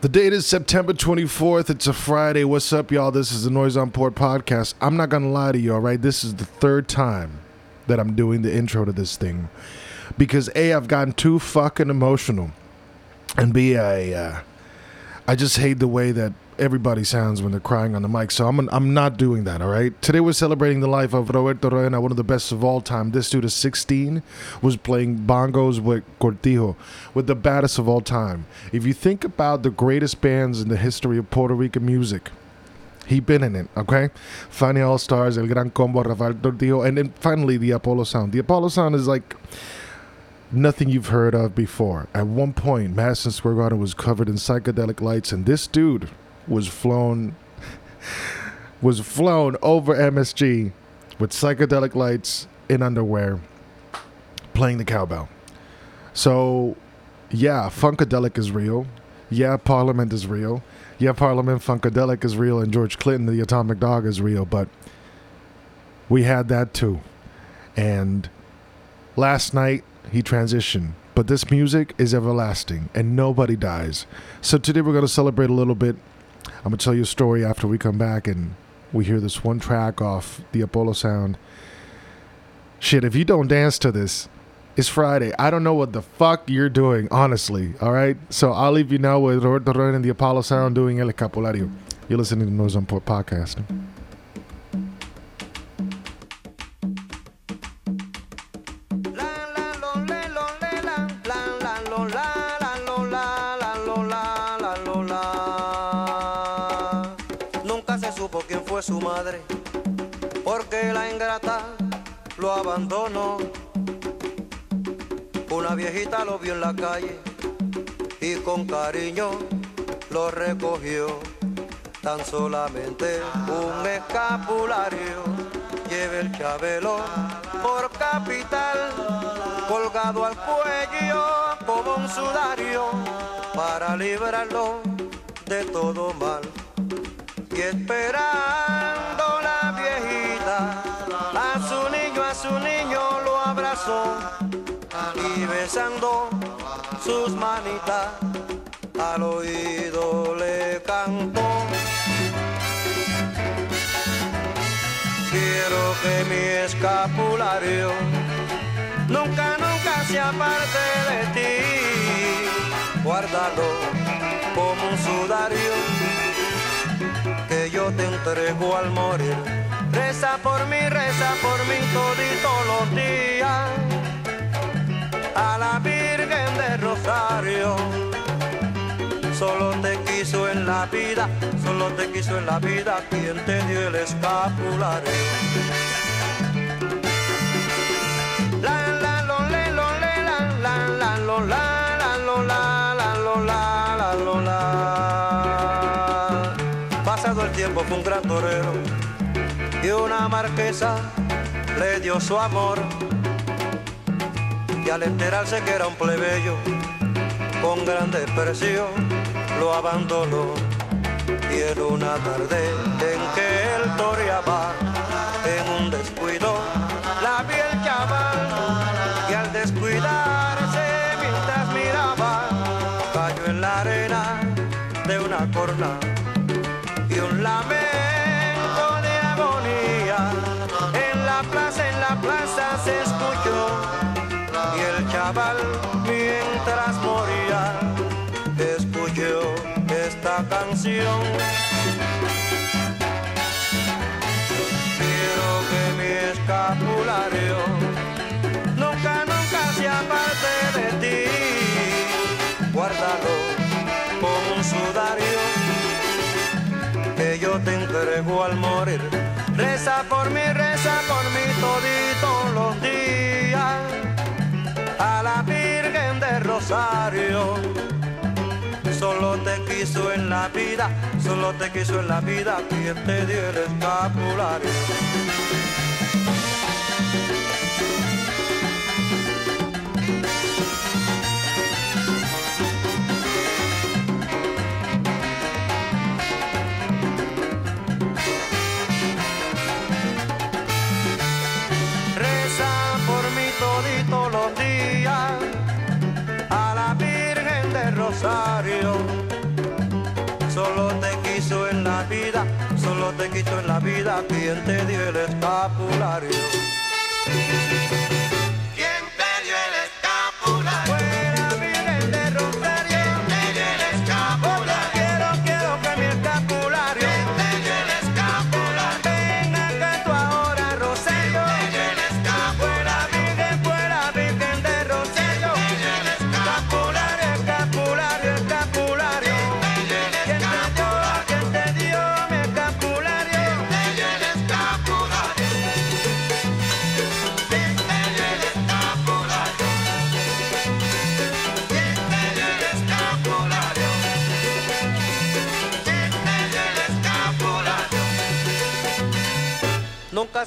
The date is September 24th. It's a Friday. What's up, y'all? This is the Noise on Port podcast. I'm not going to lie to you, all right? This is the third time that I'm doing the intro to this thing. Because A, I've gotten too fucking emotional. And B, I, uh, I just hate the way that everybody sounds when they're crying on the mic. So I'm, I'm not doing that, all right? Today we're celebrating the life of Roberto Roena, one of the best of all time. This dude is 16, was playing bongos with Cortijo, with the baddest of all time. If you think about the greatest bands in the history of Puerto Rican music, he been in it, okay? Fania All Stars, El Gran Combo, Rafael Cortijo, and then finally the Apollo Sound. The Apollo Sound is like nothing you've heard of before. At one point, Madison Square Garden was covered in psychedelic lights, and this dude was flown was flown over MSG with psychedelic lights in underwear, playing the cowbell. So, yeah, Funkadelic is real. Yeah, Parliament is real. Yeah, Parliament Funkadelic is real, and George Clinton, the Atomic Dog, is real. But we had that too. And last night he transitioned. But this music is everlasting, and nobody dies. So today we're going to celebrate a little bit I'm gonna tell you a story after we come back and we hear this one track off the Apollo Sound. Shit, if you don't dance to this, it's Friday. I don't know what the fuck you're doing, honestly. All right, so I'll leave you now with Roberto Roena and the Apollo Sound doing El Escapulario. You're listening to Noise on Port podcast. Su madre, porque la ingrata lo abandonó. Una viejita lo vio en la calle y con cariño lo recogió. Tan solamente un escapulario lleva el chabelo por capital, colgado al cuello como un sudario para librarlo de todo mal. Y esperando la viejita, a su niño, a su niño lo abrazó y besando sus manitas al oído le cantó. Quiero que mi escapulario nunca, nunca se aparte de ti. Guárdalo como un sudario te al morir. Reza por mí, reza por mí todito los días. A la Virgen de Rosario. Solo te quiso en la vida, solo te quiso en la vida quien te dio el escapulario. Tiempo fue un gran torero y una marquesa le dio su amor. Y al enterarse que era un plebeyo, con gran desprecio lo abandonó. Y en una tarde en que él toreaba, en un descuido, canción la al morir. Reza por mí, reza por mí todito los días. A la Virgen de Rosario. Solo te quiso en la vida, solo te quiso en la vida quien te dio el escapulario. Solo te quiso en la vida, solo te quiso en la vida quien te dio el escapulario.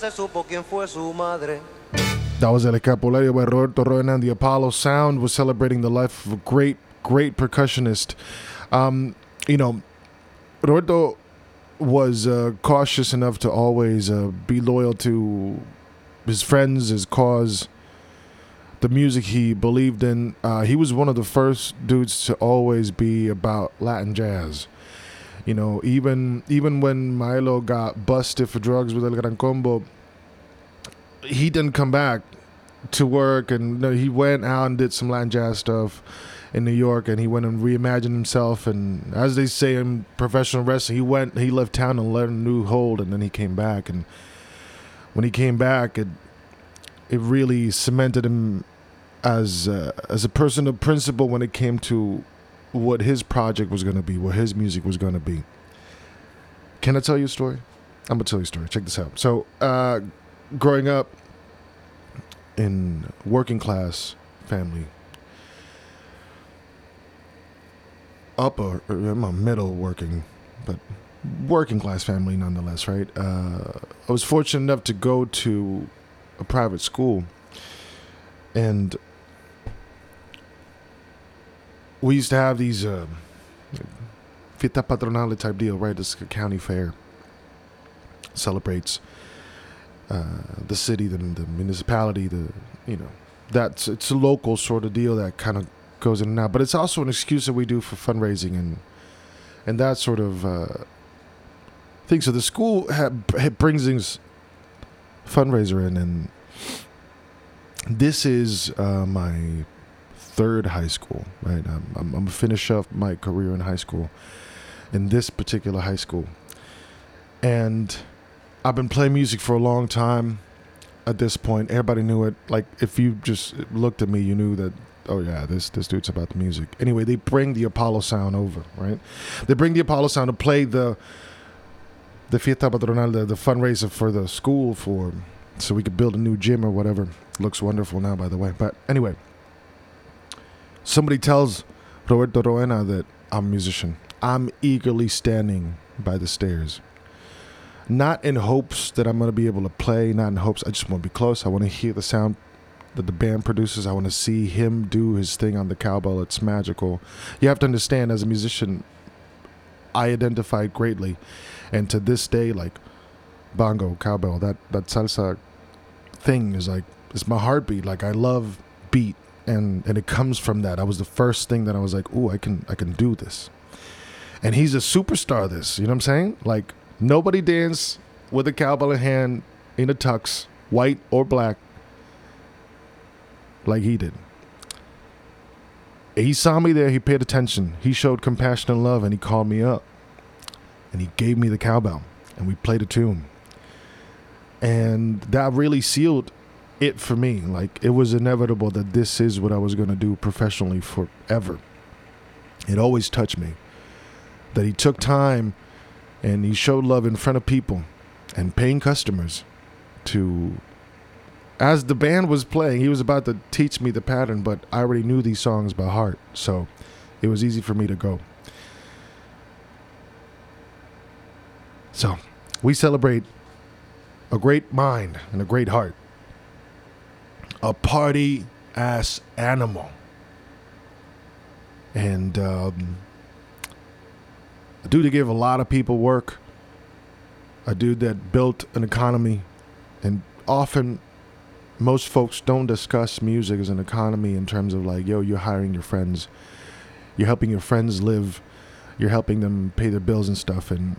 Se supo quién fue su madre. That was El Escapulario by Roberto Roena. The Apollo Sound was celebrating the life of a great, great percussionist. Um, you know, Roberto was uh, cautious enough to always uh, be loyal to his friends, his cause, the music he believed in. Uh, he was one of the first dudes to always be about Latin jazz. You know, even even when Milo got busted for drugs with El Gran Combo, he didn't come back to work, and no, he went out and did some Latin jazz stuff in New York, and he went and reimagined himself. And as they say in professional wrestling, he went, he left town and learned a new hold, and then he came back. And when he came back, it it really cemented him as uh, as a person of principle when it came to what his project was going to be, what his music was going to be. Can I tell you a story? I'm gonna tell you a story. Check this out. So, uh, growing up in working class family, upper, I'm a middle working, but working class family nonetheless, right? Uh, I was fortunate enough to go to a private school, and we used to have these uh, fiesta patronale type deal, right? This county fair celebrates uh, the city, the, the municipality, the you know that's it's a local sort of deal that kind of goes in and out. But it's also an excuse that we do for fundraising and and that sort of uh, thing. So the school ha- brings this fundraiser in, and this is uh, my third high school. Right, I'm, I'm, I'm finish up my career in high school in this particular high school, and I've been playing music for a long time. At this point, everybody knew it. Like if you just looked at me, you knew that. Oh yeah, this this dude's about the music. Anyway, they bring the Apollo sound over, right? They bring the Apollo sound to play the the fiesta patronal, the, the fundraiser for the school for so we could build a new gym or whatever. Looks wonderful now, by the way. But anyway, somebody tells Roberto Roena that I'm a musician. I'm eagerly standing by the stairs not in hopes that I'm going to be able to play, not in hopes. I just want to be close. I want to hear the sound that the band produces. I want to see him do his thing on the cowbell. It's magical. You have to understand, as a musician, I identified greatly, and to this day, like bongo, cowbell, that that salsa thing is like it's my heartbeat. Like I love beat, and and it comes from that. I was the first thing that I was like, oh, I can I can do this. And he's a superstar. This, you know what I'm saying? Like Nobody danced with a cowbell in hand in a tux, white or black, like he did. He saw me there, he paid attention. He showed compassion and love, and he called me up. And he gave me the cowbell, and we played a tune. And that really sealed it for me. Like, it was inevitable that this is what I was going to do professionally forever. It always touched me that he took time and he showed love in front of people and paying customers to as the band was playing he was about to teach me the pattern but i already knew these songs by heart so it was easy for me to go so we celebrate a great mind and a great heart a party ass animal and um, a dude that gave a lot of people work, a dude that built an economy, and often most folks don't discuss music as an economy in terms of like, yo, you're hiring your friends, you're helping your friends live, you're helping them pay their bills and stuff. And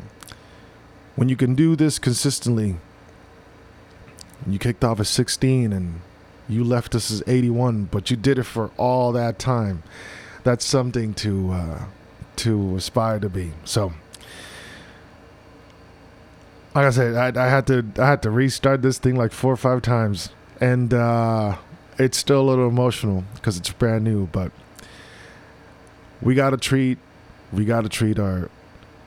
when you can do this consistently, you kicked off at 16 and you left us as 81, but you did it for all that time. That's something to uh, to aspire to be. So, like I said, I, I had to I had to restart this thing like four or five times, and uh, it's still a little emotional because it's brand new. But we gotta treat we gotta treat our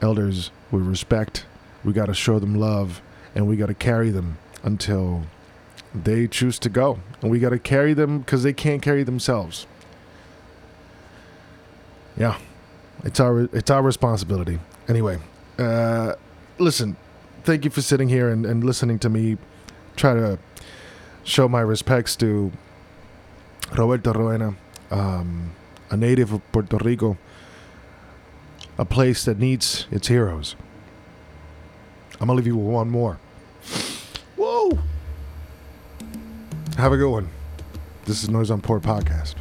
elders with respect. We gotta show them love, and we gotta carry them until they choose to go, and we gotta carry them because they can't carry themselves. Yeah, it's our it's our responsibility. Anyway, uh, listen, thank you for sitting here and, and listening to me try to show my respects to Roberto Roena, um, a native of Puerto Rico, a place that needs its heroes. I'm gonna leave you with one more. Have a good one. This is Noise on Port podcast.